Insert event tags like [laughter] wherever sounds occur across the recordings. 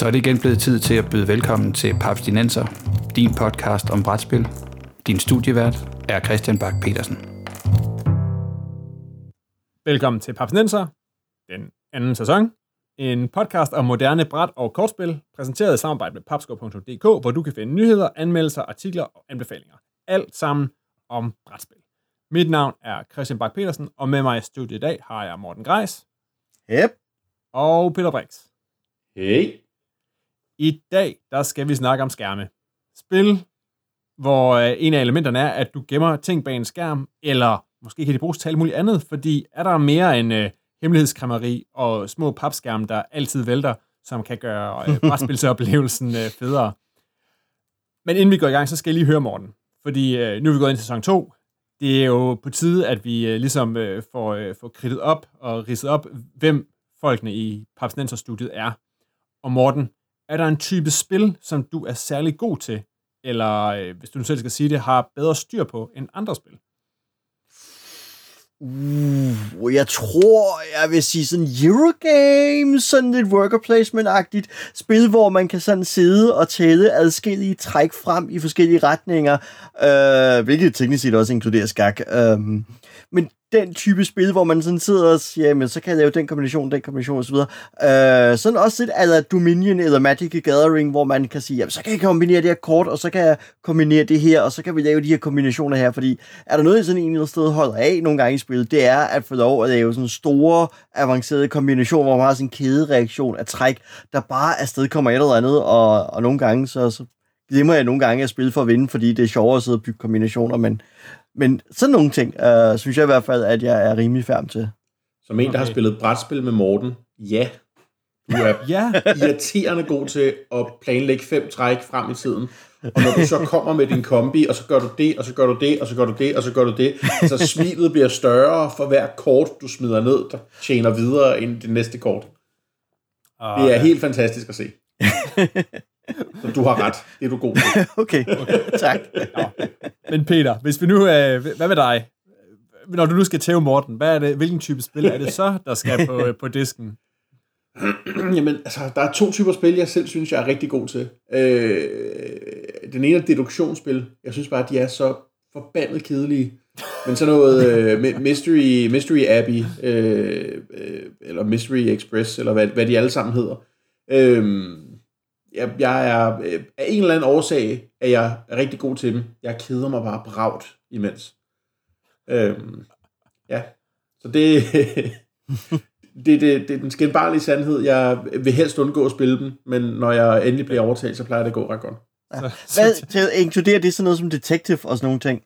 Så er det igen blevet tid til at byde velkommen til Papstinenser, din podcast om brætspil. Din studievært er Christian Bak petersen Velkommen til Papstinenser, den anden sæson. En podcast om moderne bræt- og kortspil, præsenteret i samarbejde med papskov.dk, hvor du kan finde nyheder, anmeldelser, artikler og anbefalinger. Alt sammen om brætspil. Mit navn er Christian Bak petersen og med mig i studiet i dag har jeg Morten Greis Yep. og Peter Brix. Hey. I dag, der skal vi snakke om skærme. Spil, hvor øh, en af elementerne er, at du gemmer ting bag en skærm, eller måske kan de bruges til alt muligt andet, fordi er der mere end øh, hemmelighedskræmmeri og små papskærme, der altid vælter, som kan gøre øh, [laughs] brætspilsoplevelsen øh, federe. Men inden vi går i gang, så skal jeg lige høre Morten, fordi øh, nu er vi gået ind til sæson 2. Det er jo på tide, at vi øh, ligesom øh, får, øh, får kridtet op og ridset op, hvem folkene i Papsnenser-studiet er. Og Morten, er der en type spil, som du er særlig god til, eller øh, hvis du nu selv skal sige det, har bedre styr på end andre spil? Uh, jeg tror, jeg vil sige sådan Eurogame, sådan lidt worker placement-agtigt spil, hvor man kan sådan sidde og tælle adskillige træk frem i forskellige retninger, øh, hvilket teknisk set også inkluderer skak. Øh, men den type spil, hvor man sådan sidder og siger, jamen, så kan jeg lave den kombination, den kombination osv. Øh, sådan også lidt eller Dominion eller Magic Gathering, hvor man kan sige, jamen, så kan jeg kombinere det her kort, og så kan jeg kombinere det her, og så kan vi lave de her kombinationer her, fordi er der noget, jeg sådan en eller sted holder af nogle gange i spillet, det er at få lov at lave sådan store, avancerede kombinationer, hvor man har sådan en kædereaktion af træk, der bare afsted kommer et eller andet, og, og nogle gange så, så glemmer jeg nogle gange at spille for at vinde, fordi det er sjovere at sidde og bygge kombinationer, men men sådan nogle ting, øh, synes jeg i hvert fald, at jeg er rimelig færm til. Som en, okay. der har spillet brætspil med Morten, ja. Du er [laughs] Ja, irriterende god til at planlægge fem træk frem i tiden. Og når du så kommer med din kombi, og så gør du det, og så gør du det, og så gør du det, og så gør du det, så smilet bliver større for hver kort, du smider ned, der tjener videre end det næste kort. og, Det er helt fantastisk at se. [laughs] Så du har ret. Det er du god til. [laughs] okay, tak. Men Peter, hvis vi nu, øh, hvad med dig? Når du nu skal tæve Morten, hvad er det, hvilken type spil er det så, der skal på, øh, på disken? [clears throat] Jamen, altså, der er to typer spil, jeg selv synes, jeg er rigtig god til. Øh, den ene er deduktionsspil. Jeg synes bare, at de er så forbandet kedelige. Men sådan noget øh, Mystery, Mystery Abbey, øh, øh, eller Mystery Express, eller hvad, hvad de alle sammen hedder. Øh, jeg, jeg er øh, af en eller anden årsag, at jeg er rigtig god til dem. Jeg keder mig bare bragt imens. Øh, ja, så det, [laughs] det, det, det er den skændbarlige sandhed. Jeg vil helst undgå at spille dem, men når jeg endelig bliver overtalt, så plejer det at gå ret godt. [laughs] Hvad, til, inkluderer det sådan noget som Detective og sådan nogle ting?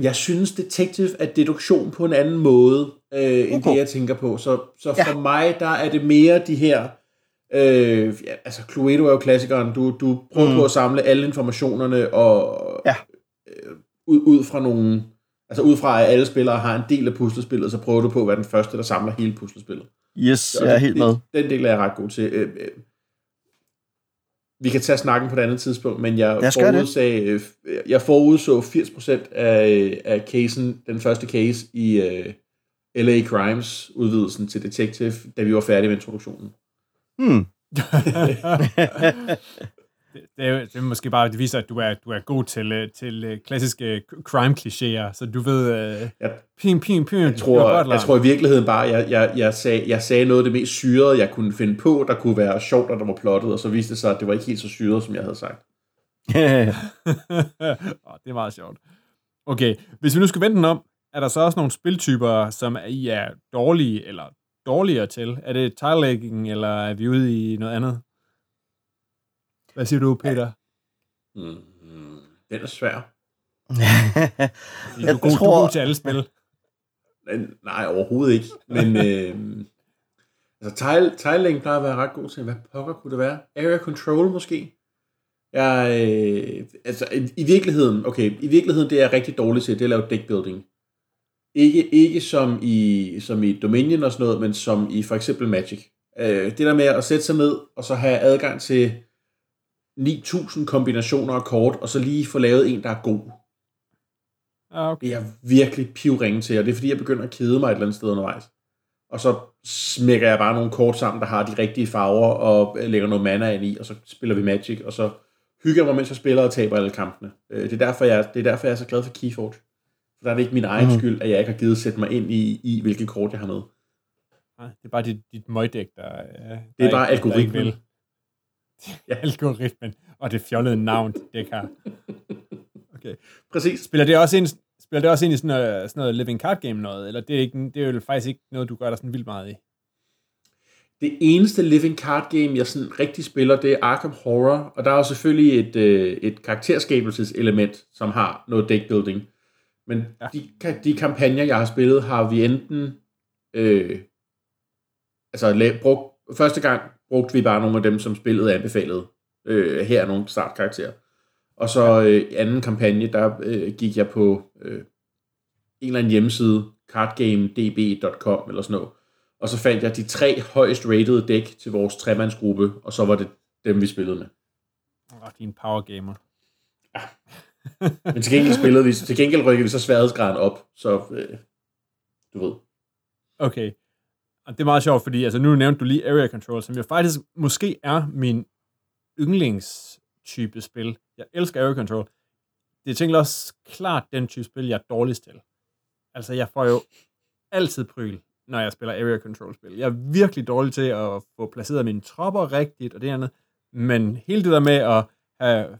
Jeg synes, Detective er deduktion på en anden måde, øh, end Okay. det, jeg tænker på. Så, så Ja. for mig, der er det mere de her... Øh, ja, altså, Cluedo er jo klassikeren. Du, du prøver Mm. på at samle alle informationerne og Ja. øh, ud, ud fra nogle... Altså ud fra, at alle spillere har en del af puslespillet, så prøver du på at være den første, der samler hele puslespillet. Yes, jeg er helt med. Den del er jeg ret god til. Øh, øh, Vi kan tage snakken på et andet tidspunkt, men jeg, det. forudsag, øh, jeg forudså 80% af, af casen, den første case i uh, LA Crimes udvidelsen til Detective, da vi var færdige med introduktionen. Hmm. [laughs] det, det, er, det er måske bare, det viser, at du er, du er god til, øh, til øh, klassiske crime-klichéer, så du ved, øh, Jeg, pim, pim, pim, jeg, tror, jeg tror i virkeligheden bare, jeg, jeg, jeg, sagde, jeg sagde noget af det mest syrede, jeg kunne finde på, der kunne være sjovt, og der var plottet, og så viste det sig, at det var ikke helt så syret, som jeg havde sagt. [laughs] oh, det er meget sjovt. Okay, hvis vi nu skal vente den om, er der så også nogle spiltyper, som I er dårlige eller dårligere til? Er det tile eller er vi ude i noget andet? Hvad siger du, Peter? Mm, mm, den er svær. Fordi Du er, Jeg god, du er tror- god til alle spil. Nej, overhovedet ikke. Men [laughs] øh, altså, tile, tiling plejer at være ret god til. Hvad pokker kunne det være? Area control måske? Jeg, øh, altså, i, i virkeligheden, okay, i virkeligheden, det er jeg rigtig dårligt til, det er at lave deck building. Ikke, ikke som, i, som i Dominion og sådan noget, men som i for eksempel Magic. Øh, det der med at sætte sig ned, og så have adgang til 9.000 kombinationer af kort, og så lige få lavet en, der er god. Ah, okay. Det er jeg virkelig pivringe til, og det er fordi, jeg begynder at kede mig et eller andet sted undervejs. og så smækker jeg bare nogle kort sammen, der har de rigtige farver, og lægger noget mana ind i, og så spiller vi Magic, og så hygger jeg mig, mens jeg spiller og taber alle kampene. Øh, det, er derfor, jeg, det er derfor, jeg er så glad for Keyforge. For der er det ikke min egen mm. skyld, at jeg ikke har givet sætte mig ind i, i hvilke kort jeg har med. Nej, det er bare dit, dit møgdæk, der, der Det er bare algoritmen. [laughs] Ja. algoritmen, og det fjollede navn, det har. [laughs] Okay. Præcis. Spiller det også ind, spiller det også ind i sådan noget, sådan noget living card game noget, eller det er, ikke, det er jo faktisk ikke noget, du gør dig sådan vildt meget i? Det eneste living card game, jeg sådan rigtig spiller, det er Arkham Horror, og der er jo selvfølgelig et, øh, et karakterskabelseselement, som har noget deckbuilding. Men ja. de, de kampagner, jeg har spillet, har vi enten øh, altså brugt, første gang brugte vi bare nogle af dem, som spillet anbefalede. Øh, her er nogle startkarakterer. Og så øh, anden kampagne, der øh, gik jeg på øh, en eller anden hjemmeside, cardgamedb.com eller sådan noget. Og så fandt jeg de tre højst rated dæk til vores tremandsgruppe, og så var det dem, vi spillede med. Oh, din power gamer. Ja. Men til gengæld spillede vi, til gengæld rykkede vi så sværhedsgraden op, så øh, du ved. Okay. Og det er meget sjovt, fordi altså, nu nævnte du lige Area Control, som jo faktisk måske er min yndlingstype spil. Jeg elsker Area Control. Det er tænkt også klart den type spil, jeg er dårligst til. Altså, jeg får jo altid pryl, når jeg spiller Area Control-spil. Jeg er virkelig dårlig til at få placeret mine tropper rigtigt og det andet. Men hele det der med at have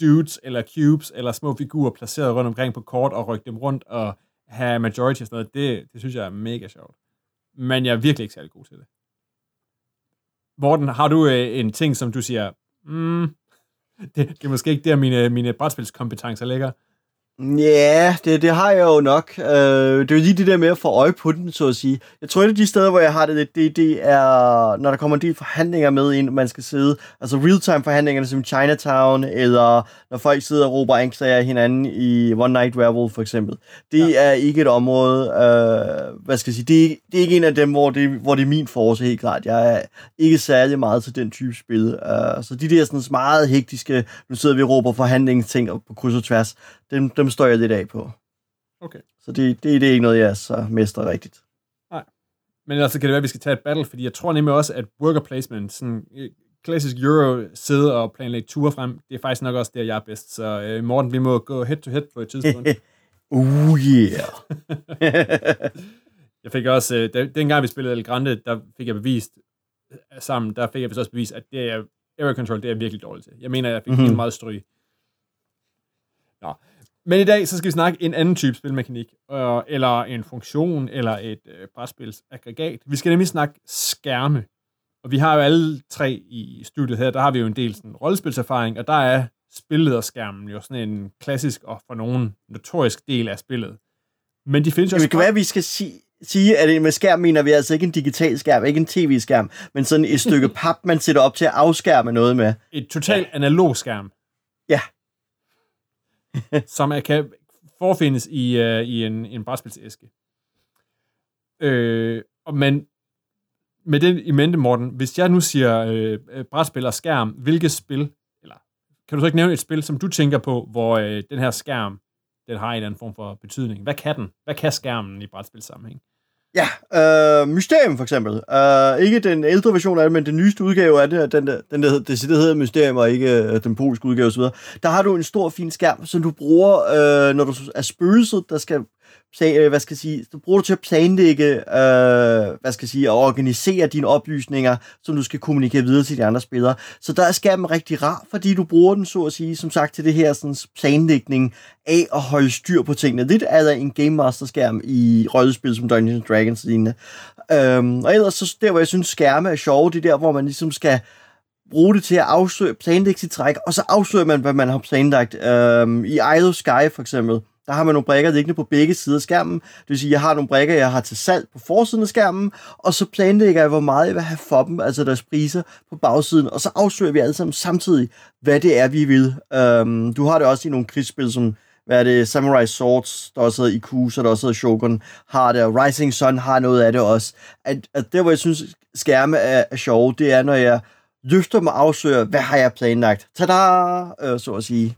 dudes eller cubes eller små figurer placeret rundt omkring på kort og rykke dem rundt og have majority og sådan noget, det, det synes jeg er mega sjovt. Men jeg er virkelig ikke særlig god til det. Morten, har du øh, en ting, som du siger, mm, [laughs] det, det er måske ikke der, mine, mine brætspilskompetencer ligger? Ja, det, det har jeg jo nok. Uh, det er jo lige det der med at få øje på den, så at sige. Jeg tror, at de steder, hvor jeg har det lidt, det, det er, når der kommer en del forhandlinger med ind, man skal sidde, altså real-time forhandlinger, som Chinatown, eller når folk sidder og råber anklager hinanden i One Night Werewolf for eksempel. Det ja. er ikke et område, uh, hvad skal jeg sige, det, det er ikke en af dem, hvor det, hvor det er min force helt klart. Jeg er ikke særlig meget til den type spil. Uh, så de der sådan meget hektiske, nu sidder vi og råber forhandlingsting på kryds og tværs, dem, dem står jeg lidt af på. Okay. Så det, det, det er ikke noget, jeg så mester rigtigt. Nej. Men altså kan det være, at vi skal tage et battle, fordi jeg tror nemlig også, at worker placement, sådan øh, klassisk Euro, sidde og planlægge ture frem, det er faktisk nok også der, jeg er bedst. Så uh, Morten, vi må gå head to head på et tidspunkt. [laughs] uh, yeah. [laughs] jeg fik også, uh, den, dengang vi spillede El Grande, der fik jeg bevist sammen, der fik jeg også bevist, at det er, area control, det er virkelig dårligt til. Jeg mener, jeg fik mm-hmm. meget stryg. Nå. Men i dag, så skal vi snakke en anden type spilmekanik, øh, eller en funktion, eller et øh, brætspilsaggregat. Vi skal nemlig snakke skærme. Og vi har jo alle tre i studiet her, der har vi jo en del sådan, rollespilserfaring, og der er spillederskærmen jo sådan en klassisk og for nogen notorisk del af spillet. Men de findes jo Det kan være, at vi skal sige, sige, at med skærm mener vi altså ikke en digital skærm, ikke en tv-skærm, men sådan et stykke [laughs] pap, man sætter op til at afskærme noget med. Et totalt ja. analog skærm. Ja. [laughs] som er, kan forfindes i, uh, i en, en brætspilsæske. Øh, men med den i mente, Morten, hvis jeg nu siger øh, øh brætspil og skærm, hvilket spil, eller kan du så ikke nævne et spil, som du tænker på, hvor øh, den her skærm, den har en eller anden form for betydning? Hvad kan den? Hvad kan skærmen i brætspilsammenhæng? Ja, øh, Mysterium for eksempel. Uh, ikke den ældre version af det, men den nyeste udgave af det, den der, den der, det, det hedder Mysterium, og ikke øh, den polske udgave osv. Der har du en stor, fin skærm, som du bruger, øh, når du er spøgelset, der skal Øh, hvad skal jeg sige, du bruger det til at planlægge, øh, hvad skal jeg sige, og organisere dine oplysninger, som du skal kommunikere videre til de andre spillere. Så der er skærmen rigtig rar, fordi du bruger den, så at sige, som sagt, til det her sådan, planlægning af at holde styr på tingene. Lidt er der en Game Master skærm i rollespil som Dungeons Dragons lignende. Øhm, og ellers så der, hvor jeg synes skærme er sjove, det er der, hvor man ligesom skal bruge det til at afsøge, planlægge sit træk, og så afsøger man, hvad man har planlagt. Øhm, I Isle of Sky for eksempel, der har man nogle brækker liggende på begge sider af skærmen. Det vil sige, jeg har nogle brækker, jeg har til salg på forsiden af skærmen, og så planlægger jeg, hvor meget jeg vil have for dem, altså deres priser på bagsiden, og så afsøger vi alle sammen samtidig, hvad det er, vi vil. Øhm, du har det også i nogle krigsspil, som hvad er det, Samurai Swords, der også hedder IQ, så der også hedder Shogun, har det, og Rising Sun har noget af det også. At, at der, hvor jeg synes, skærme er, er sjove, det er, når jeg løfter mig og afsøger, hvad har jeg planlagt? Tada! Øh, så at sige.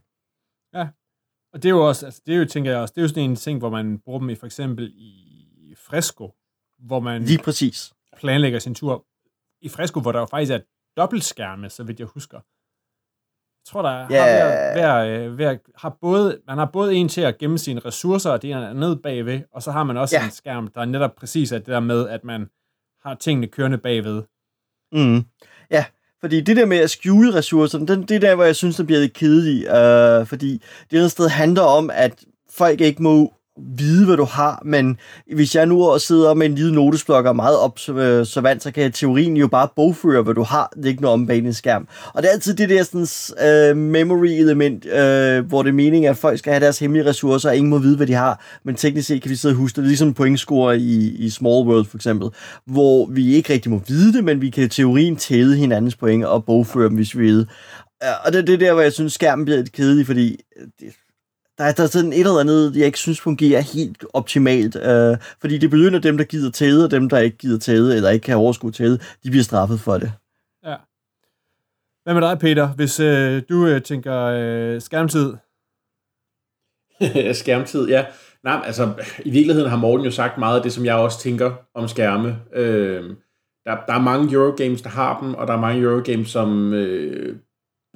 Og det er jo også, altså det er jo, tænker jeg også, det er jo sådan en ting, hvor man bruger dem i for eksempel i Fresco, hvor man Lige præcis. planlægger sin tur. I Fresco, hvor der jo faktisk er dobbeltskærme, så vidt jeg husker. Jeg tror, der er, Ja. har, hver, hver, hver, har både, man har både en til at gemme sine ressourcer, og det er ned bagved, og så har man også Ja. en skærm, der er netop præcis er det der med, at man har tingene kørende bagved. Mm. Ja, fordi det der med at skjule ressourcerne, den, det er der, hvor jeg synes, det bliver lidt kedeligt. Øh, fordi det andet sted handler om, at folk ikke må vide, hvad du har, men hvis jeg nu også sidder med en lille notesblok og er meget observant, så kan teorien jo bare bogføre, hvad du har liggende om bag din skærm. Og det er altid det der sådan, uh, memory-element, uh, hvor det er meningen, at folk skal have deres hemmelige ressourcer, og ingen må vide, hvad de har, men teknisk set kan vi sidde og huske det, ligesom pointscore i, i Small World for eksempel, hvor vi ikke rigtig må vide det, men vi kan i teorien tæde hinandens point og bogføre dem, hvis vi ved. Uh, Og det er det der, hvor jeg synes, skærmen bliver lidt kedelig, fordi øh, det, der er, der er sådan et eller andet, jeg ikke synes fungerer helt optimalt. Øh, fordi det belønner dem, der gider tæde, og dem, der ikke gider tæde, eller ikke kan overskue tæde, de bliver straffet for det. Ja. Hvad med dig, Peter? Hvis øh, du øh, tænker øh, skærmtid, [laughs] Skærmtid, ja. Nej, altså, i virkeligheden har Morten jo sagt meget af det, som jeg også tænker om skærme. Øh, der, der er mange Eurogames, der har dem, og der er mange Eurogames, som øh,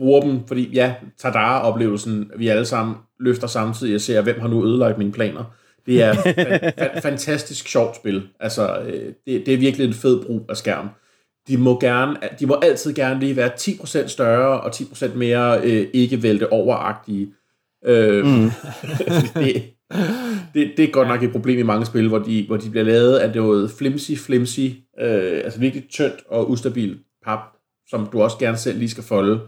bruger dem, fordi ja, Tadara-oplevelsen, vi alle sammen løfter samtidig og ser, hvem har nu ødelagt mine planer. Det er [laughs] fa- fa- fantastisk sjovt spil. Altså, øh, det, det er virkelig en fed brug af skærm. De må, gerne, de må altid gerne lige være 10% større og 10% mere øh, ikke vælte overagtige. Øh, mm. [laughs] det, det, det er godt nok et problem i mange spil, hvor de, hvor de bliver lavet af noget flimsy, flimsy, øh, altså virkelig tyndt og ustabil pap, som du også gerne selv lige skal folde,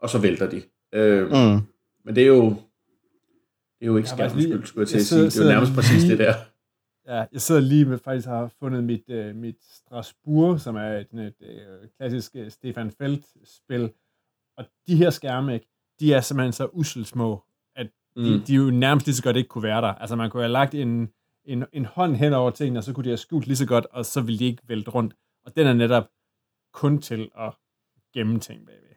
og så vælter de. Øh, Mm. Men det er jo, det er jo ikke skærmens skyld, skulle jeg til jeg at sige. Det er jo nærmest præcis lige- det der. Ja, jeg sidder lige med, faktisk har fundet mit, øh, mit Strasbourg, som er et, et, øh, klassisk øh, Stefan Feldt-spil. Og de her skærme, ikke, de er simpelthen så uselsmå, at de, Mm. de jo nærmest lige så godt ikke kunne være der. Altså man kunne have lagt en, en, en hånd hen over tingene, og så kunne de have skjult lige så godt, og så ville de ikke vælte rundt. Og den er netop kun til at gemme ting bagved.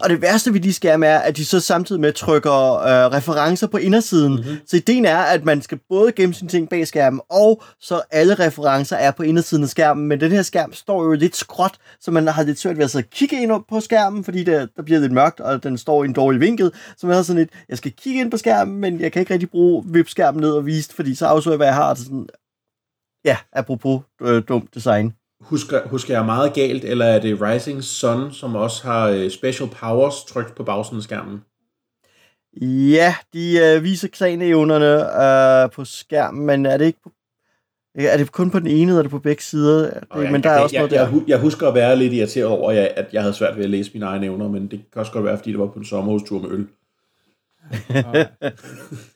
Og det værste ved de skærme er, at de så samtidig med trykker øh, referencer på indersiden. Mm-hmm. Så ideen er, at man skal både gemme sine ting bag skærmen, og så alle referencer er på indersiden af skærmen. Men den her skærm står jo lidt skråt, så man har lidt svært ved at sidde og kigge ind på skærmen, fordi der, der bliver lidt mørkt, og den står i en dårlig vinkel. Så man har sådan lidt, jeg skal kigge ind på skærmen, men jeg kan ikke rigtig bruge vip-skærmen ned og vise, fordi så afslører jeg, hvad jeg har. Så sådan, ja, apropos øh, dumt design. Husker, husker jeg meget galt, eller er det Rising Sun, som også har øh, special powers trykt på bagsiden af skærmen? Ja, de øh, viser klanevnerne øh, på skærmen, men er det ikke på, er det kun på den ene, eller er det på begge sider? Det, jeg, men der jeg, er også jeg, noget jeg, der. jeg husker at være lidt irriteret over, at jeg, at jeg havde svært ved at læse mine egne evner, men det kan også godt være, fordi det var på en sommerhustur med øl. [laughs]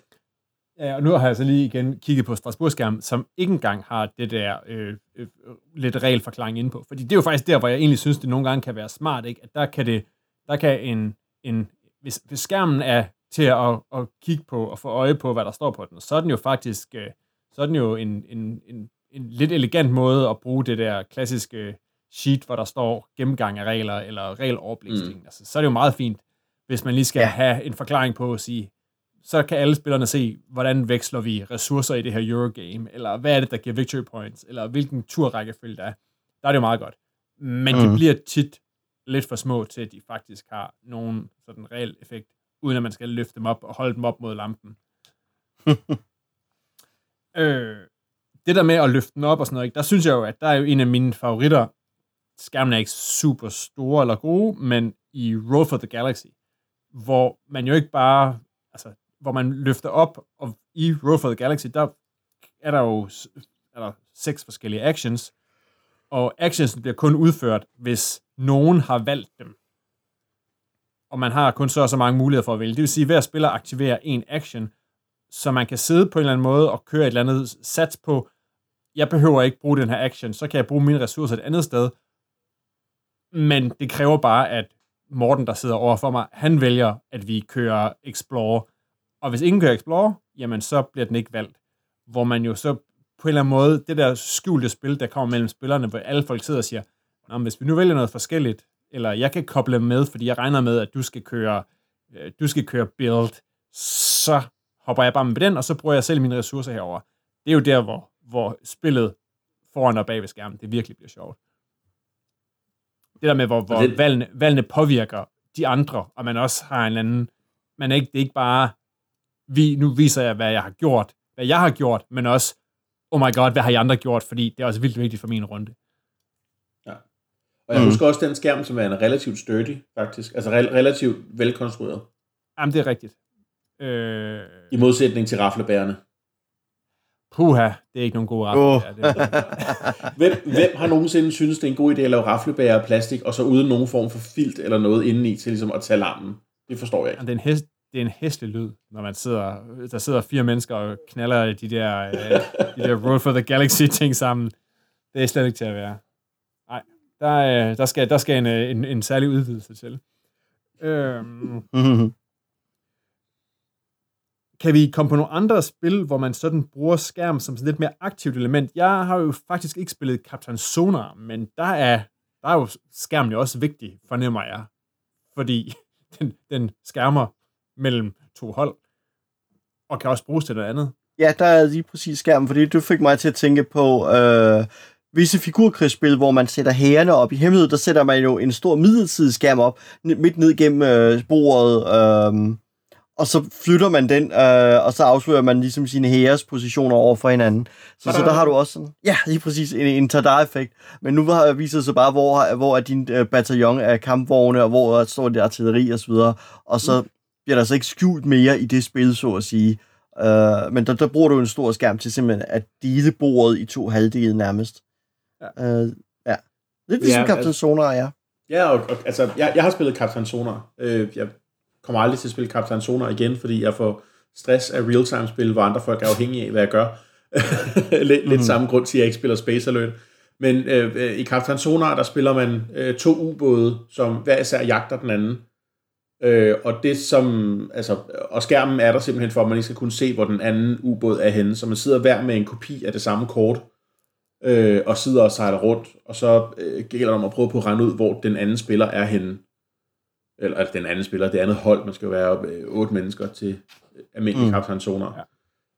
Ja, og nu har jeg så lige igen kigget på Strasbourg-skærmen, som ikke engang har det der øh, øh, lidt regelforklaring inde på. Fordi det er jo faktisk der, hvor jeg egentlig synes, det nogle gange kan være smart, ikke? at der kan, det, der kan en, en hvis, hvis skærmen er til at, at kigge på og få øje på, hvad der står på den, så er den jo faktisk øh, så er den jo en, en, en, en lidt elegant måde at bruge det der klassiske sheet, hvor der står gennemgang af regler eller regeloverblikning. Mm. Altså, så er det jo meget fint, hvis man lige skal. Ja. have en forklaring på at sige, så kan alle spillerne se, hvordan veksler vi ressourcer i det her Eurogame, eller hvad er det, der giver victory points, eller hvilken turrækkefølge der er. Der er det jo meget godt. Men mm. de bliver tit lidt for små til, at de faktisk har nogen sådan reel effekt, uden at man skal løfte dem op og holde dem op mod lampen. [laughs] øh, det der med at løfte den op og sådan noget, der synes jeg jo, at der er jo en af mine favoritter. Skærmen er ikke super store eller gode, men i Road for the Galaxy, hvor man jo ikke bare, altså, hvor man løfter op, og i Road for the Galaxy, der er der jo er der seks forskellige actions, og actions bliver kun udført, hvis nogen har valgt dem. Og man har kun så og så mange muligheder for at vælge. Det vil sige, at hver spiller aktiverer en action, så man kan sidde på en eller anden måde og køre et eller andet sats på, jeg behøver ikke bruge den her action, så kan jeg bruge mine ressourcer et andet sted. Men det kræver bare, at Morten, der sidder over for mig, han vælger, at vi kører Explore. Og hvis ingen kører Explore, jamen så bliver den ikke valgt. Hvor man jo så på en eller anden måde, det der skjulte spil, der kommer mellem spillerne, hvor alle folk sidder og siger, Nå, hvis vi nu vælger noget forskelligt, eller jeg kan koble med, fordi jeg regner med, at du skal køre, øh, du skal køre build, så hopper jeg bare med den, og så bruger jeg selv mine ressourcer herover. Det er jo der, hvor, hvor spillet foran og bag ved skærmen, det virkelig bliver sjovt. Det der med, hvor, hvor det- valgene, valgene påvirker de andre, og man også har en anden... Man er ikke, det er ikke bare, vi, nu viser jeg, hvad jeg har gjort, hvad jeg har gjort, men også, oh my god, hvad har I andre gjort, fordi det er også vildt vigtigt for min runde. Og jeg Mm. husker også den skærm, som er en relativt sturdy, faktisk. Altså re- relativt velkonstrueret. Jamen, det er rigtigt. Øh, I modsætning til raflebærerne. puha, det er ikke nogen god ret. Åh. Oh. Det, [laughs] Hvem, hvem har nogensinde synes det er en god idé at lave raflebær af plastik, og så uden nogen form for filt eller noget indeni til ligesom at tage larmen? Det forstår jeg ikke. det, er en hest, det er en hæslig lyd, når man sidder, der sidder fire mennesker og knaller de der, øh, de der Road for the Galaxy ting sammen. Det er slet ikke til at være. Nej, der, øh, der, skal, der skal en, øh, en, en særlig udvidelse til. Øhm, kan vi komme på nogle andre spil, hvor man sådan bruger skærm som sådan lidt mere aktivt element? Jeg har jo faktisk ikke spillet Captain Sonar, men der er, der er jo skærmen jo også vigtig, fornemmer jeg. Fordi [laughs] den, den skærmer mellem to hold, og kan også bruges til noget andet. Ja, der er lige præcis skærmen, fordi du fik mig til at tænke på øh, visse figurkrigsspil, hvor man sætter hærene op i hemmelighed, der sætter man jo en stor midlertidig skærm op, midt ned gennem øh, bordet, øh, og så flytter man den, øh, og så afslører man ligesom sine hæres positioner over for hinanden. Så, så der har du også sådan, ja, lige præcis en, en tada-effekt. Men nu har jeg vist sig bare, hvor, hvor er din øh, bataljon af kampvogne, og hvor står det artilleri og så videre, og så bliver der så ikke skjult mere i det spil, så at sige. Uh, men der, der bruger du en stor skærm til simpelthen at dele bordet i to halvdele nærmest. Ja. Uh, ja. Lidt ligesom Ja, Captain altså- Sonar, ja. Ja, og, og altså, jeg, jeg har spillet Captain Sonar. Øh, jeg kommer aldrig til at spille Captain Sonar igen, fordi jeg får stress af real-time-spil, hvor andre folk er afhængige af, hvad jeg gør. [laughs] lidt, lidt samme grund til, at jeg ikke spiller Space Alert. Men øh, øh, i Captain Sonar, der spiller man øh, to ubåde, som hver især jagter den anden. Øh, og det som, altså, og skærmen er der simpelthen for, at man ikke skal kunne se, hvor den anden ubåd er henne. Så man sidder hver med en kopi af det samme kort, øh, og sidder og sejler rundt, og så øh, gælder det om at prøve på at regne ud, hvor den anden spiller er henne. Eller altså, den anden spiller, det andet hold, man skal jo være øh, otte mennesker til øh, almindelig mm. Captain Sonar. Ja.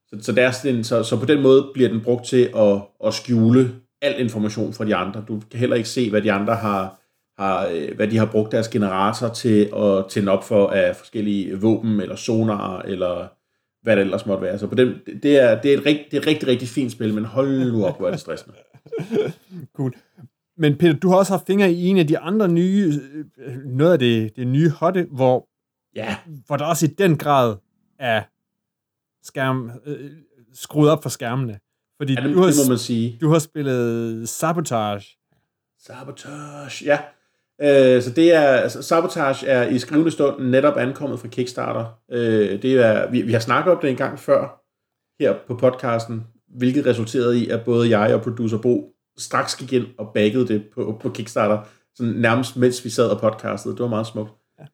Så, så, der er sådan, så, så på den måde bliver den brugt til at, at skjule al information fra de andre. Du kan heller ikke se, hvad de andre har, har øh, hvad de har brugt deres generator til at tænde op for af forskellige våben, eller sonar, eller hvad det ellers måtte være. Så på den, det, er, det, er et rigt, det er et rigtig, rigtig fint spil, men hold nu op, hvor er det stressende. [laughs] Cool. Men Peter, du har også haft fingre i en af de andre nye, øh, noget af det, det nye hotte, hvor, Ja, hvor der også i den grad er skærm, øh, skruet op for skærmene. Fordi ja det, du, har, det må man sige. du har spillet Sabotage. Sabotage, ja. Øh, så det er, altså, Sabotage er i skrivende stund netop ankommet fra Kickstarter. Øh, det er, vi, vi har snakket om det en gang før her på podcasten, hvilket resulterede i, at både jeg og producer Bo straks gik ind og baggede det på, på Kickstarter, sådan nærmest mens vi sad og podcastede. Det var meget smukt.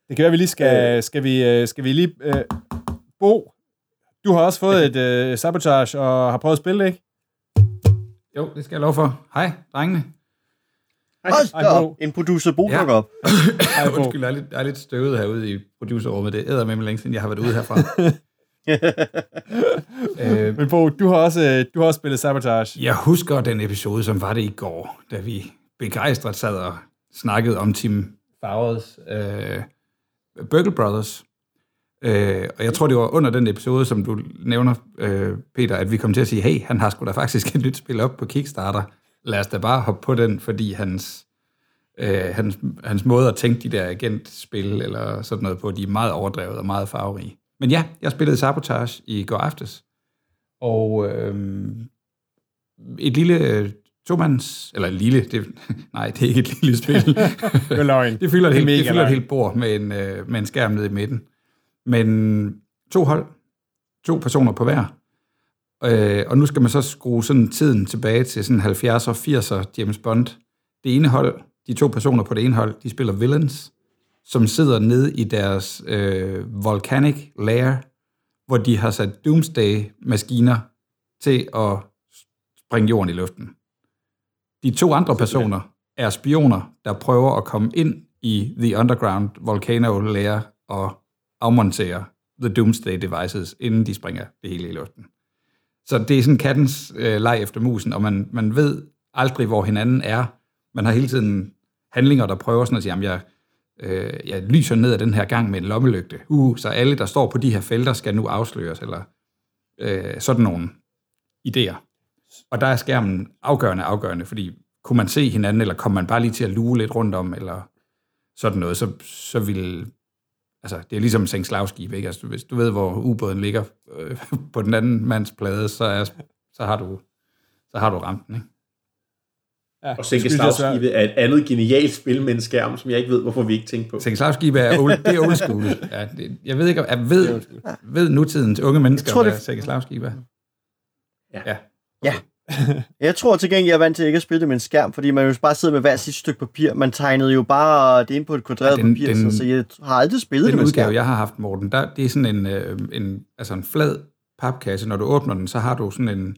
Det kan være, vi lige skal, skal, vi, øh, skal vi lige... Øh, Bo, du har også fået et øh, Sabotage og har prøvet at spille det, ikke? Jo, det skal jeg lov for. Hej, drengene. Hold da op, en producer Bo Ja. op. [laughs] Ej. Undskyld, jeg er lidt, jeg er lidt støvet herude i producerrummet. Det æder med mig længe siden, jeg har været ude herfra. [laughs] øh, Men Bo, du har også, øh, du har også spillet Sabotage. jeg husker den episode, som var det i går, da vi begejstret sad og snakkede om Tim Fowers øh, Burgle Brothers. Øh, og jeg tror, det var under den episode, som du nævner, øh, Peter, at vi kom til at sige, hey, han har sgu da faktisk [laughs] et nyt spil op på Kickstarter. Lad os da bare hoppe på den, fordi hans, øh, hans, hans måde at tænke de der agentspil eller sådan noget på, de er meget overdrevet og meget farverige. Men ja, jeg spillede Sabotage i går aftes. Og øh, et lille øh, tomands, eller lille, det, [laughs] nej, det er ikke et lille spil. [laughs] Det er løgn. det fylder et, helt, det fylder et helt bord med en, øh, med en skærm nede i midten. Men to hold, to personer på hver. Øh, og nu skal man så skrue sådan tiden tilbage til sådan 70'er og 80'er James Bond. Det ene hold, de to personer på det ene hold, de spiller villains, som sidder nede i deres øh, volcanic lair, hvor de har sat Doomsday-maskiner til at springe jorden i luften. De to andre personer er spioner, der prøver at komme ind i The Underground Volcano Lair og afmontere The Doomsday Devices, inden de springer det hele i luften. Så det er sådan kattens øh, leg efter musen, og man, man ved aldrig, hvor hinanden er. Man har hele tiden handlinger, der prøver sådan at sige, jamen jeg, øh, jeg lyser ned ad den her gang med en lommelygte. Uh, så alle, der står på de her felter, skal nu afsløres, eller øh, sådan nogle idéer. Og der er skærmen afgørende, afgørende, fordi kunne man se hinanden, eller kom man bare lige til at lue lidt rundt om, eller sådan noget, så, så vil altså, det er ligesom en slagskib, ikke? Altså, hvis du ved, hvor ubåden ligger øh, [laughs] på den anden mands plade, så, er, så, har, du, så har du ramt den, ikke? Ja, og Sænke Slagskibet er et andet genialt spil med en skærm, som jeg ikke ved, hvorfor vi ikke tænker på. Sænke Slagskibet er old, det er old school. Ja, det, jeg ved ikke, jeg ved, ved nutidens unge mennesker, jeg tror, hvad det... Sænke Slagskibet er. Ja. ja. Ja. [laughs] jeg tror til gengæld, jeg er vant til ikke at spille det med en skærm, fordi man jo bare sidder med hver sit stykke papir. Man tegnede jo bare det ind på et kvadreret ja, den, papir, den, så, så jeg har aldrig spillet det med udgave, skærm. jeg har haft, Morten, der, det er sådan en, øh, en, altså en flad papkasse. Når du åbner den, så har du sådan en,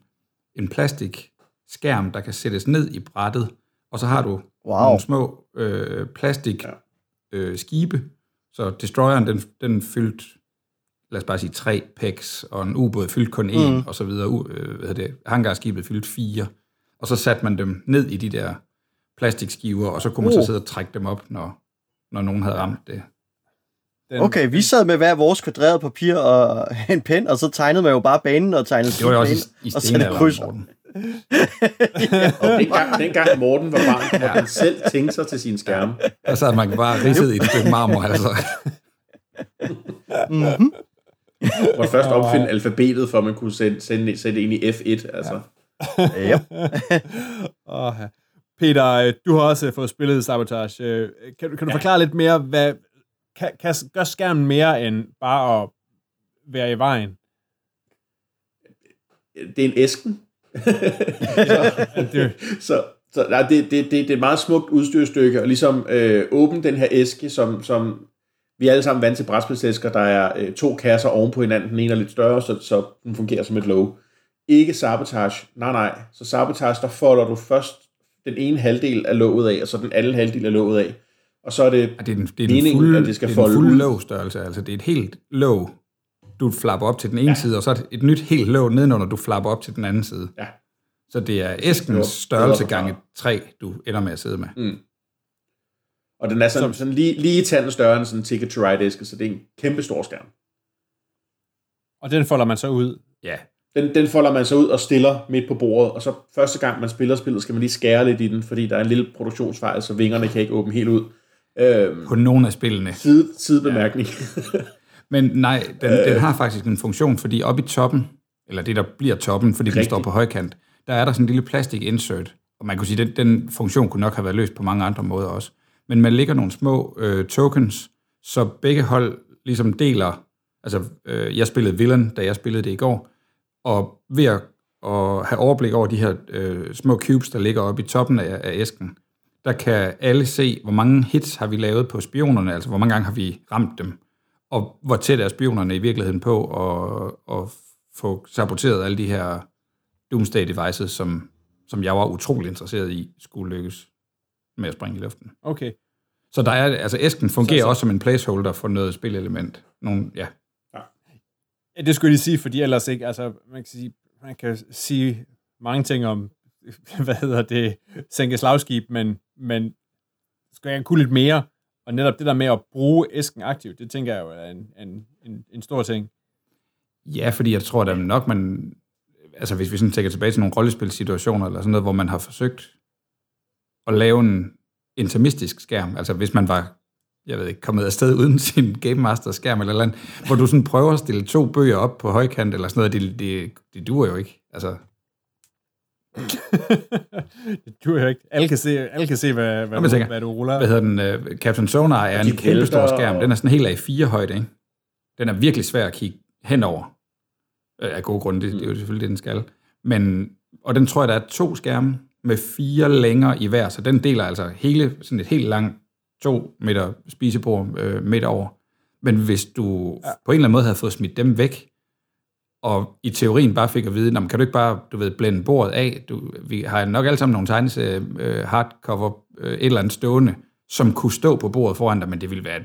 en plastik skærm, der kan sættes ned i brættet, og så har du wow. nogle små øh, plastik øh, skibe, så destroyeren, den, den fyldt lad os bare sige, tre packs, og en ubåd fyldt kun én, mm. og så videre. U, øh, hvad det, hangarskibet fyldt fire. Og så satte man dem ned i de der plastikskiver, og så kunne man uh. så sidde og trække dem op, når, når nogen havde ramt det. Den, okay, vi sad med hver vores kvadreret papir og [laughs] en pen, og så tegnede man jo bare banen og tegnede Det var jo også i, i stenalderen, Morten. ja, [laughs] og dengang, dengang Morten var barn, kunne ja. han selv tænke sig til sin skærm. Der sad man bare ridset i et stykke marmor, altså. mm-hmm. [laughs] Hvor først opfinde alfabetet, for at man kunne sætte, sætte, sætte ind i F1. Altså. Ja. oh, [laughs] Peter, du har også fået spillet Sabotage. Øh, kan, kan du forklare lidt mere, hvad kan, kan, gør skærmen mere end bare at være i vejen? Det er en æsken. så, [laughs] så, så nej, det, det, det, det er et meget smukt udstyrstykke, og ligesom øh, åbne den her æske, som, som vi er alle sammen vant til brætspilsæsker, der er øh, to kasser oven på hinanden. Den ene er lidt større, så, så den fungerer som et låg. Ikke sabotage. Nej, nej. Så sabotage, der folder du først den ene halvdel af låget af, og så den anden halvdel af låget af. Og så er det, ja, det er den, det er meningen, fuld, at det skal det er folde fuld lågstørrelse. Altså, det er et helt låg, du flapper op til den ene ja. side, og så er det et nyt helt låg nedenunder, du flapper op til den anden side. Ja. Så det er æskens størrelse gange tre, du ender med at sidde med. Mm. Og den er sådan, sådan lige, lige tanden større end sådan en Ticket to Ride-æske, så det er en kæmpe stor skærm. Og den folder man så ud? Ja. Den, den folder man så ud og stiller midt på bordet, og så første gang man spiller spillet, skal man lige skære lidt i den, fordi der er en lille produktionsfejl, så vingerne kan ikke åbne helt ud. Øhm, på nogle af spillene. Side, sidebemærkning. Ja. [laughs] Men nej, den, øh, den har faktisk en funktion, fordi oppe i toppen, eller det der bliver toppen, fordi rigtig. den står på højkant, der er der sådan en lille plastik insert, og man kunne sige, at den, den funktion kunne nok have været løst på mange andre måder også men man lægger nogle små øh, tokens, så begge hold ligesom deler, altså øh, jeg spillede Villain, da jeg spillede det i går, og ved at, at have overblik over de her øh, små cubes, der ligger oppe i toppen af, af æsken, der kan alle se, hvor mange hits har vi lavet på spionerne, altså hvor mange gange har vi ramt dem, og hvor tæt er spionerne i virkeligheden på at, at få saboteret alle de her Doomsday devices, som, som jeg var utrolig interesseret i, skulle lykkes med at springe i luften. Okay. Så der er, altså æsken fungerer så, så. også som en placeholder for noget spillelement. Nogle, ja. ja. Det skulle jeg lige sige, fordi ellers ikke, altså man kan sige, man kan sige mange ting om, [laughs] hvad hedder det, sænke slagskib, men, men skal jeg kunne lidt mere, og netop det der med at bruge æsken aktivt, det tænker jeg jo er en, en, en, en stor ting. Ja, fordi jeg tror da nok, man, altså hvis vi sådan tænker tilbage til nogle rollespilsituationer, eller sådan noget, hvor man har forsøgt at lave en intermistisk skærm, altså hvis man var, jeg ved ikke, kommet afsted uden [laughs] sin Game Master skærm eller andet, hvor du sådan prøver at stille to bøger op på højkant eller sådan noget, det, det, det duer jo ikke. Altså, [laughs] det duer jo ikke. Alle kan se, alle kan se hvad, hvad, du, tænker, hvad du ruller. Hvad hedder den? Uh, Captain Sonar er en kæmpe stor skærm. Den er sådan helt af fire højde, ikke? Den er virkelig svær at kigge henover. Øh, af gode grunde, det, det er jo selvfølgelig det, den skal. Men, og den tror jeg, der er to skærme, med fire længere i hver, så den deler altså hele, sådan et helt langt to meter spisebord øh, midt over. Men hvis du ja. på en eller anden måde havde fået smidt dem væk, og i teorien bare fik at vide, kan du ikke bare, du ved, blænde bordet af? Du, vi har nok alle sammen nogle tegneserie øh, hardcover, øh, et eller andet stående, som kunne stå på bordet foran dig, men det ville være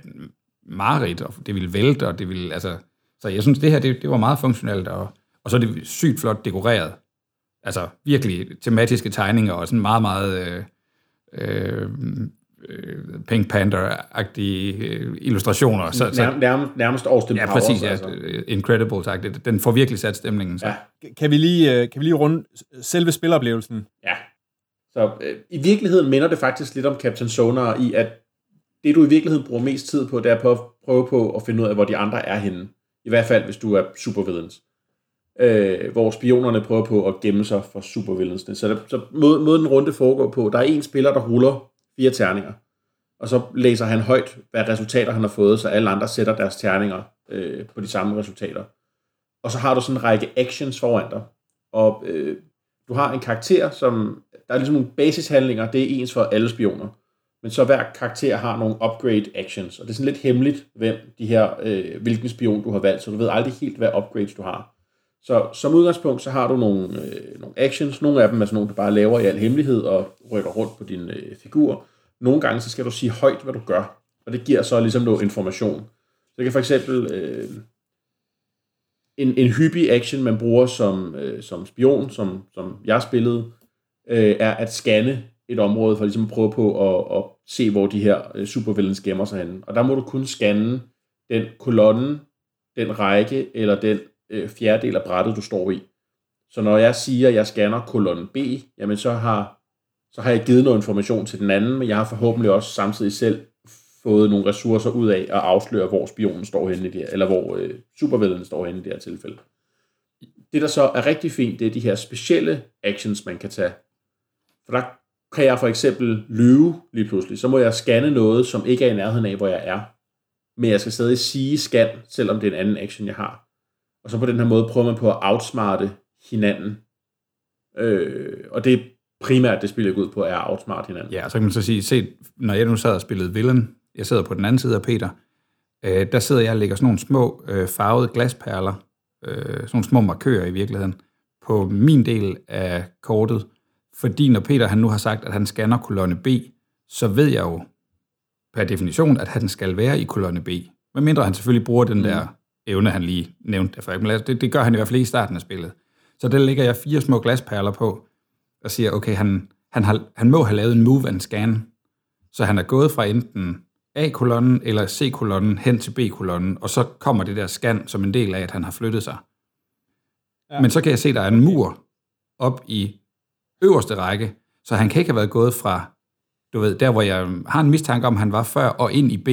mareridt, og det ville vælte, og det ville, altså... Så jeg synes, det her, det, det var meget funktionelt, og, og så er det sygt flot dekoreret. Altså virkelig tematiske tegninger og sådan meget, meget øh, øh, øh, Pink Panther-agtige øh, illustrationer. Så, så, Nærm, nærmest, nærmest Austin ja, Powers. præcis, ja, altså. Incredibles-agtigt. Den får virkelig sat stemningen. Så. Ja. Kan vi lige, øh, kan vi lige runde selve spiloplevelsen? Ja. Så øh, i virkeligheden minder det faktisk lidt om Captain Sonar i, at det du i virkeligheden bruger mest tid på, det er på at prøve på at finde ud af, hvor de andre er henne. I hvert fald, hvis du er supervillains. Øh, hvor spionerne prøver på at gemme sig for supervillensene. Så, der, så måden, måden den runde foregår på, der er en spiller, der ruller fire terninger. Og så læser han højt, hvad resultater han har fået, så alle andre sætter deres terninger øh, på de samme resultater. Og så har du sådan en række actions foran dig. Og øh, du har en karakter, som... Der er ligesom nogle basishandlinger, det er ens for alle spioner. Men så hver karakter har nogle upgrade actions, og det er sådan lidt hemmeligt, hvem de her, øh, hvilken spion du har valgt, så du ved aldrig helt, hvad upgrades du har. Så som udgangspunkt, så har du nogle, øh, nogle actions, nogle af dem er sådan nogle, du bare laver i al hemmelighed og rykker rundt på din øh, figur. Nogle gange, så skal du sige højt, hvad du gør, og det giver så ligesom noget information. Så det kan for eksempel, øh, en, en hyppig action, man bruger som, øh, som spion, som, som jeg spillede, øh, er at scanne et område, for ligesom at prøve på at, at se, hvor de her øh, supervillains gemmer sig henne. Og der må du kun scanne den kolonne, den række, eller den øh, fjerdedel af brættet, du står i. Så når jeg siger, at jeg scanner kolonne B, jamen så har, så har jeg givet noget information til den anden, men jeg har forhåbentlig også samtidig selv fået nogle ressourcer ud af at afsløre, hvor spionen står henne i det her, eller hvor øh, supervillainen står henne i det her tilfælde. Det, der så er rigtig fint, det er de her specielle actions, man kan tage. For der kan jeg for eksempel lyve lige pludselig. Så må jeg scanne noget, som ikke er i nærheden af, hvor jeg er. Men jeg skal stadig sige scan, selvom det er en anden action, jeg har. Og så på den her måde prøver man på at outsmarte hinanden. Øh, og det er primært det spil, jeg går ud på, er at outsmarte hinanden. Ja, så kan man så sige, se, når jeg nu sad og spillede Villain, jeg sidder på den anden side af Peter, øh, der sidder jeg og lægger sådan nogle små øh, farvede glasperler, øh, sådan nogle små markører i virkeligheden, på min del af kortet, fordi når Peter han nu har sagt, at han scanner kolonne B, så ved jeg jo per definition, at han skal være i kolonne B. Medmindre han selvfølgelig bruger den der evne, han lige nævnte. For men det, det gør han i hvert fald ikke i starten af spillet. Så der lægger jeg fire små glasperler på, og siger, okay, han, han, har, han må have lavet en move and scan, så han er gået fra enten A-kolonnen eller C-kolonnen hen til B-kolonnen, og så kommer det der scan som en del af, at han har flyttet sig. Ja. Men så kan jeg se, at der er en mur op i øverste række, så han kan ikke have været gået fra, du ved, der hvor jeg har en mistanke om, han var før, og ind i B.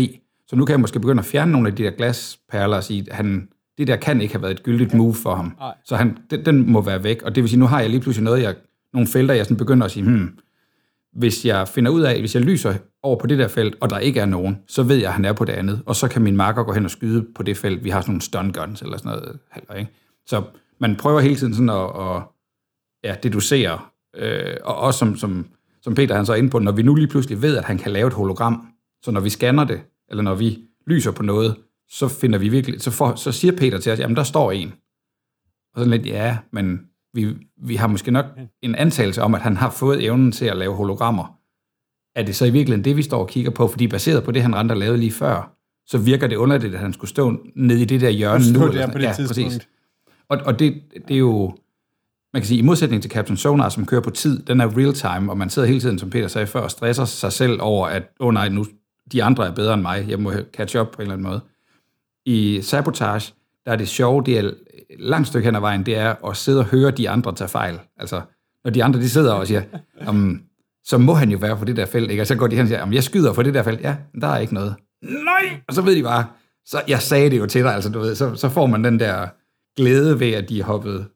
Så nu kan jeg måske begynde at fjerne nogle af de der glasperler og sige, at han, det der kan ikke have været et gyldigt move for ham. Nej. Så han, den, den må være væk, og det vil sige, nu har jeg lige pludselig noget, jeg, nogle felter, jeg sådan begynder at sige, hmm, hvis jeg finder ud af, hvis jeg lyser over på det der felt, og der ikke er nogen, så ved jeg, at han er på det andet, og så kan min marker gå hen og skyde på det felt. Vi har sådan nogle stun guns eller sådan noget. Heller, ikke? Så man prøver hele tiden sådan at, at ja, deducere, øh, og også som, som, som Peter han så er inde på, når vi nu lige pludselig ved, at han kan lave et hologram, så når vi scanner det, eller når vi lyser på noget, så finder vi virkelig, så, for, så siger Peter til os, jamen der står en. Og sådan lidt, ja, men vi, vi har måske nok en antagelse om, at han har fået evnen til at lave hologrammer. Er det så i virkeligheden det, vi står og kigger på? Fordi baseret på det, han rent lavede lige før, så virker det underligt, at han skulle stå nede i det der hjørne nu. der eller på det ja, tidspunkt. Præcis. Og, og det, det er jo, man kan sige, i modsætning til Captain Sonar, som kører på tid, den er real time, og man sidder hele tiden, som Peter sagde før, og stresser sig selv over, at, åh oh nej, nu, de andre er bedre end mig, jeg må catch up på en eller anden måde. I Sabotage, der er det sjove, det er langt stykke hen ad vejen, det er at sidde og høre de andre tage fejl. Altså, når de andre, de sidder og siger, um, så må han jo være på det der felt, ikke? Og så går de hen og siger, "Jamen, jeg skyder på det der felt. Ja, der er ikke noget. Nej! Og så ved de bare, så jeg sagde det jo til dig, altså du ved, så, så får man den der glæde ved, at de er hoppet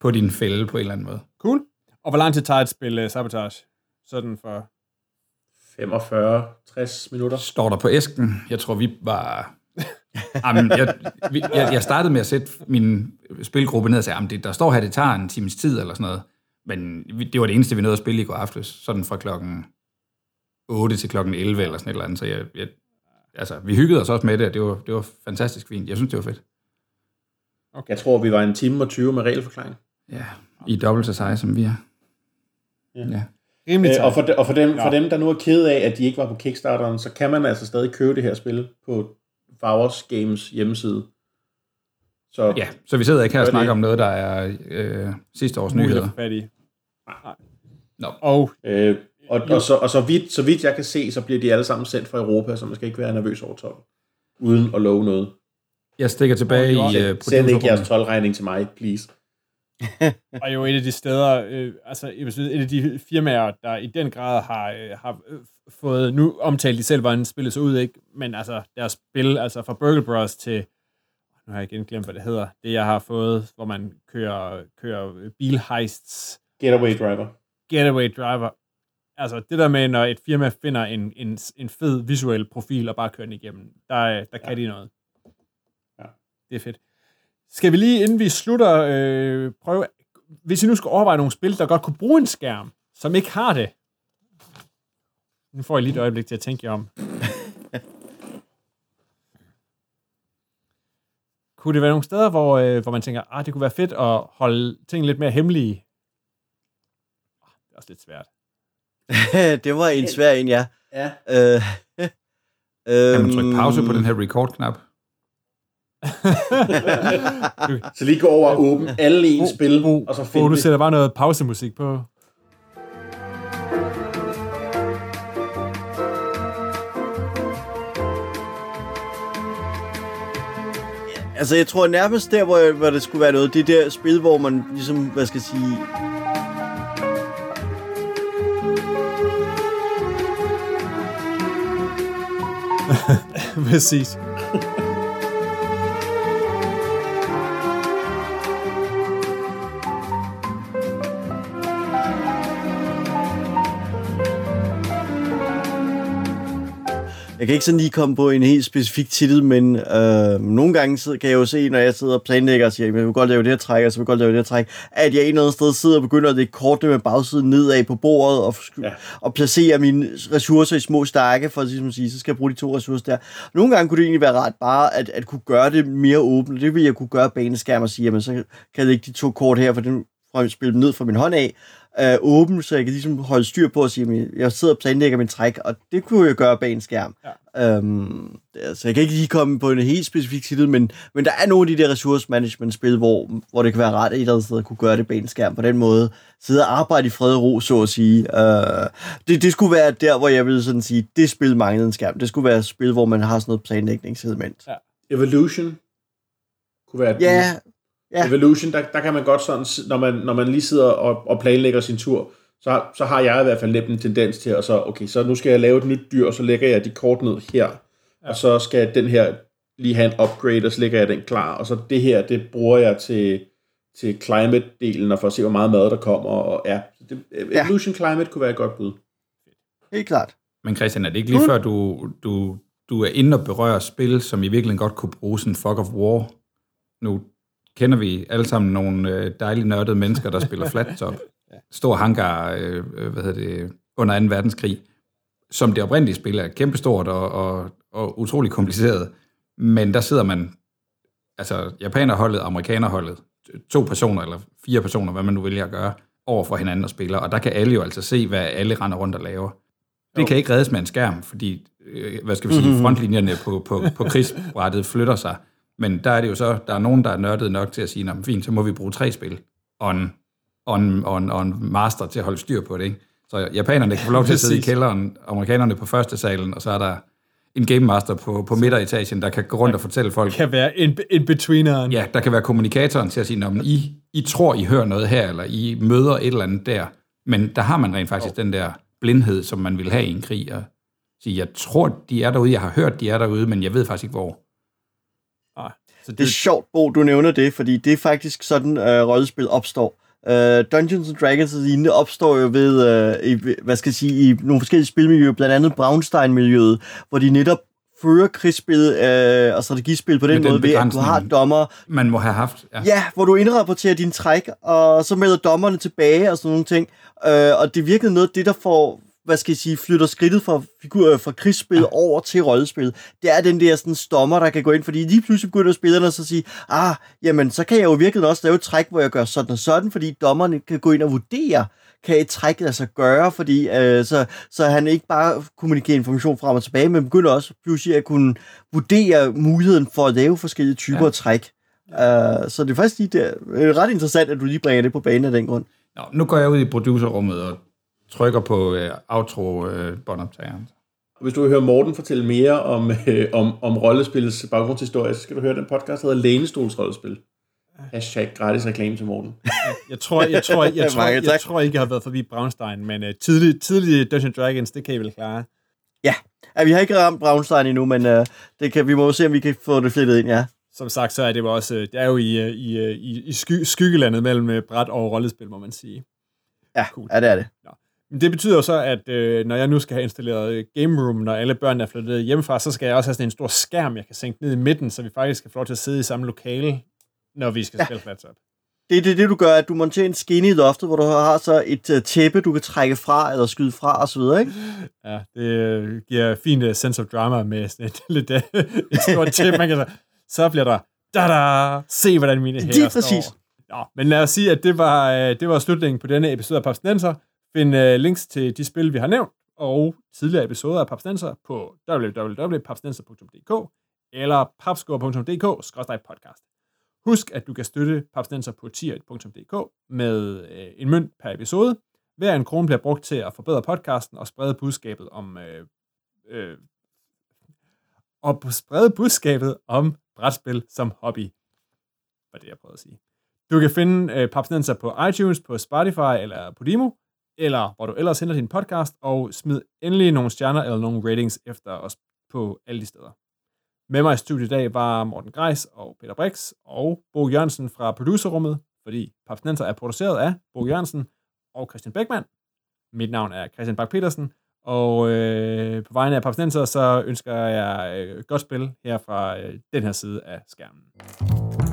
på din fælde på en eller anden måde. Cool. Og hvor lang tid tager et spil uh, Sabotage? Sådan for... 45-60 minutter. Står der på æsken, jeg tror, vi var... [laughs] Jamen, jeg, jeg, jeg startede med at sætte min spilgruppe ned og sagde, at det, der står her, det tager en times tid eller sådan noget. Men det var det eneste, vi nåede at spille i går aftes, sådan fra klokken 8 til klokken 11 eller sådan et eller andet. Så jeg, jeg, altså, vi hyggede os også med det, og det var, det var fantastisk fint. Jeg synes, det var fedt. Jeg tror, vi var en time og 20 med regelforklaring. Ja, I dobbelt så seje, som vi er. Ja. ja. Rimelig Øh, og for, de, og for, dem, Ja. for dem, der nu er ked af, at de ikke var på Kickstarteren, så kan man altså stadig købe det her spil på Fowers Games hjemmeside. Så Ja, så vi sidder ikke her og snakker det. om noget, der er øh, sidste års nyheder. fat i. Nej. Nå. Og Øh, og, og, så, og så, vidt, så vidt jeg kan se, så bliver de alle sammen sendt fra Europa, så man skal ikke være nervøs over 12. Uden at love noget. Jeg stikker tilbage i øh, Send ikke jeres producerrummet. 12-regning til mig, please. [laughs] og jo et af de steder, øh, altså jeg sige, et af de firmaer, der i den grad har, øh, har øh, fået, nu omtalt de selv, hvordan spillet så ud, ikke? men altså deres spil, altså fra Burgle Bros til, nu har jeg igen glemt, hvad det hedder, det jeg har fået, hvor man kører, kører bilheists, Getaway driver. getaway driver, altså det der med, når et firma finder en, en, en fed visuel profil og bare kører den igennem, der, der kan Ja. de noget. Ja. Det er fedt. Skal vi lige, inden vi slutter, øh, prøve, hvis I nu skal overveje nogle spil, der godt kunne bruge en skærm, som ikke har det. Nu får I lige et øjeblik til at tænke jer om. kunne det være nogle steder, hvor, øh, hvor man tænker, ah, det kunne være fedt at holde ting lidt mere hemmelige? Ah, Det er også lidt svært. [laughs] det var en svær en, ja. Ja. Øh, [laughs] Kan man trykke pause øhm, på den her record-knap? [laughs] Så lige gå over og åbne alle ens spil, og så finde du det. sætter bare noget pausemusik på. Altså, jeg tror nærmest der, hvor, hvor det skulle være noget, det er der spil, hvor man ligesom, hvad skal jeg sige... [laughs] Præcis. Jeg kan ikke sådan lige komme på en helt specifik titel, men øh, nogle gange kan jeg jo se, når jeg sidder og planlægger og siger, at jeg vil godt lave det her træk, og så vil jeg godt lave det her træk, at jeg et eller andet sted sidder og begynder at lægge kortene med bagsiden nedad på bordet og, ja. Og placere mine ressourcer i små stakke, for at ligesom sige, så skal jeg bruge de to ressourcer der. Nogle gange kunne det egentlig være ret bare at, at kunne gøre det mere åbent. Det vil jeg kunne gøre baneskærm og sige, jamen så kan jeg lægge de to kort her, for den for at spille dem ned fra min hånd af, øh, åben, så jeg kan ligesom holde styr på at sige, at jeg sidder og planlægger min træk, og det kunne jeg gøre bag en skærm. Ja. Øhm, så jeg kan ikke lige komme på en helt specifik titel, men, men der er nogle af de der resource management spil, hvor, hvor det kan være ret et eller andet sted at kunne gøre det bag en skærm på den måde. Sidde og arbejde i fred og ro, så at sige. Øh, det, det skulle være der, hvor jeg ville sådan sige, det spil manglede en skærm. Det skulle være et spil, hvor man har sådan noget planlægningselement. Ja. Evolution kunne være et Ja, Ja. Ja. Evolution, der, der kan man godt sådan, når man, når man lige sidder og, og planlægger sin tur, så, så har jeg i hvert fald lidt en tendens til at så, okay, så nu skal jeg lave et nyt dyr, og så lægger jeg de kort ned her, ja. og så skal den her lige have en upgrade, og så lægger jeg den klar, og så det her, det bruger jeg til, til climate-delen, og for at se, hvor meget mad der kommer, og ja, det, Ja. Evolution Climate kunne være et godt bud. helt klart. Men Christian, er det ikke lige før, du, du, du er inde og berører spil, som i virkeligheden godt kunne bruge sådan Fog of War? Nu kender vi alle sammen nogle øh, dejlige nørdede mennesker, der spiller flat [laughs] top. Stor hangar, øh, øh, hvad hedder det, under 2. verdenskrig, som det oprindelige spil er kæmpestort og, og, og utrolig kompliceret. Men der sidder man, altså japanerholdet, amerikanerholdet, to personer eller fire personer, hvad man nu vælger at gøre, over for hinanden og spiller. Og der kan alle jo altså se, hvad alle render rundt og laver. Det kan ikke reddes med en skærm, fordi, øh, hvad skal vi sige, frontlinjerne på, på, på krigsbrættet flytter sig. Men der er det jo så, der er nogen, der er nørdet nok til at sige, "Nå, men fint, så må vi bruge tre spil, og en, og en, og en, og en master til at holde styr på det. Ikke? Så japanerne kan få lov til at sidde i kælderen, amerikanerne på første salen, og så er der en game master på, på midteretagen, der kan gå rundt og fortælle folk, Kan være en, en betweeneren. Ja, der kan være kommunikatoren til at sige, "Nå, men I, I tror, I hører noget her, eller I møder et eller andet der. Men der har man rent faktisk den der blindhed, som man vil have i en krig, og sige, jeg tror, de er derude, jeg har hørt, de er derude, men jeg ved faktisk ikke, hvor. Så Det er sjovt, Bo, du nævner det, fordi det er faktisk sådan, øh, rollespil opstår. Øh, Dungeons and Dragons og lignende opstår jo ved, øh, i, hvad skal jeg sige, i nogle forskellige spilmiljøer, blandt andet Braunstein-miljøet, hvor de netop fører krigsspil øh, og strategispil på den, Med den måde, ved at du har dommer, Man må have haft, ja. Ja, hvor du indrapporterer dine træk, og så melder dommerne tilbage og sådan nogle ting. Øh, og det virkelig noget af det, der får, hvad skal jeg sige, flytter skridtet fra, figur, fra krigsspil ja. over til rollespil. Det er den der sådan stommer, der kan gå ind, fordi lige pludselig begynder spillerne så at sige, ah, jamen, så kan jeg jo virkelig også lave et træk, hvor jeg gør sådan og sådan, fordi dommerne kan gå ind og vurdere, kan et træk sig gøre, fordi øh, så, så han ikke bare kommunikerer information frem og tilbage, men begynder også pludselig at kunne vurdere muligheden for at lave forskellige typer Ja. af træk. Uh, så det er faktisk lige der, øh, ret interessant, at du lige bringer det på banen af den grund. Nå, nu går jeg ud i producerrummet og trykker på øh, outro-båndoptageren. Hvis du vil høre Morten fortælle mere om, øh, om, om rollespillets baggrundshistorie, så skal du høre den podcast, der hedder Lænestols Rollespil. Hashtag gratis reklame til Morten. Jeg tror, jeg, tror, jeg, [laughs] jeg, tror, jeg, jeg tror ikke, jeg har været forbi Braunstein, men uh, tidlige, tidlige Dungeons Dragons, det kan I vel klare. Ja, ja vi har ikke ramt Braunstein endnu, men uh, det kan, vi må jo se, om vi kan få det flettet ind, ja. Som sagt, så er det jo også, øh, det er jo i, øh, i, øh, i, i sky, skyggelandet mellem øh, bræt og rollespil, må man sige. Ja, Cool. ja det er det. Men det betyder jo så, at øh, når jeg nu skal have installeret øh, Game Room, når alle børn er flyttet hjemmefra, så skal jeg også have sådan en stor skærm, jeg kan sænke ned i midten, så vi faktisk skal få lov til at sidde i samme lokale, når vi skal ja. spille Flat Top. Det er det, det, du gør, at du monterer en skinne i loftet, hvor du har så et uh, tæppe, du kan trække fra eller skyde fra osv., ikke? Ja, det øh, giver fint sense of drama med sådan et, [laughs] lidt, et stort tip, man kan så, så bliver der, da-da, se hvordan mine hænder Lige præcis. står. Nå, men lad os sige, at det var, øh, det var slutningen på denne episode af Papsnenser. Find uh, links til de spil, vi har nævnt, og tidligere episoder af Papsnenser på www.papsnenser.dk eller papskår.dk-podcast. Husk, at du kan støtte Papsnenser på tier.dk med øh, en mønt per episode. Hver en krone bliver brugt til at forbedre podcasten og sprede budskabet om øh, øh, og sprede budskabet om brætspil som hobby. Var det, jeg prøvede at sige. Du kan finde øh, Papsnenser på iTunes, på Spotify eller på Dimo, eller hvor du ellers henter din podcast, og smid endelig nogle stjerner eller nogle ratings efter os på alle de steder. Med mig i studiet i dag var Morten Greis og Peter Brix og Bo Jørgensen fra producerrummet, fordi Papsnenser er produceret af Bo Jørgensen og Christian Beckmann. Mit navn er Christian Bak petersen og øh, på vegne af Papsnenser, så ønsker jeg øh, godt spil her fra øh, den her side af skærmen.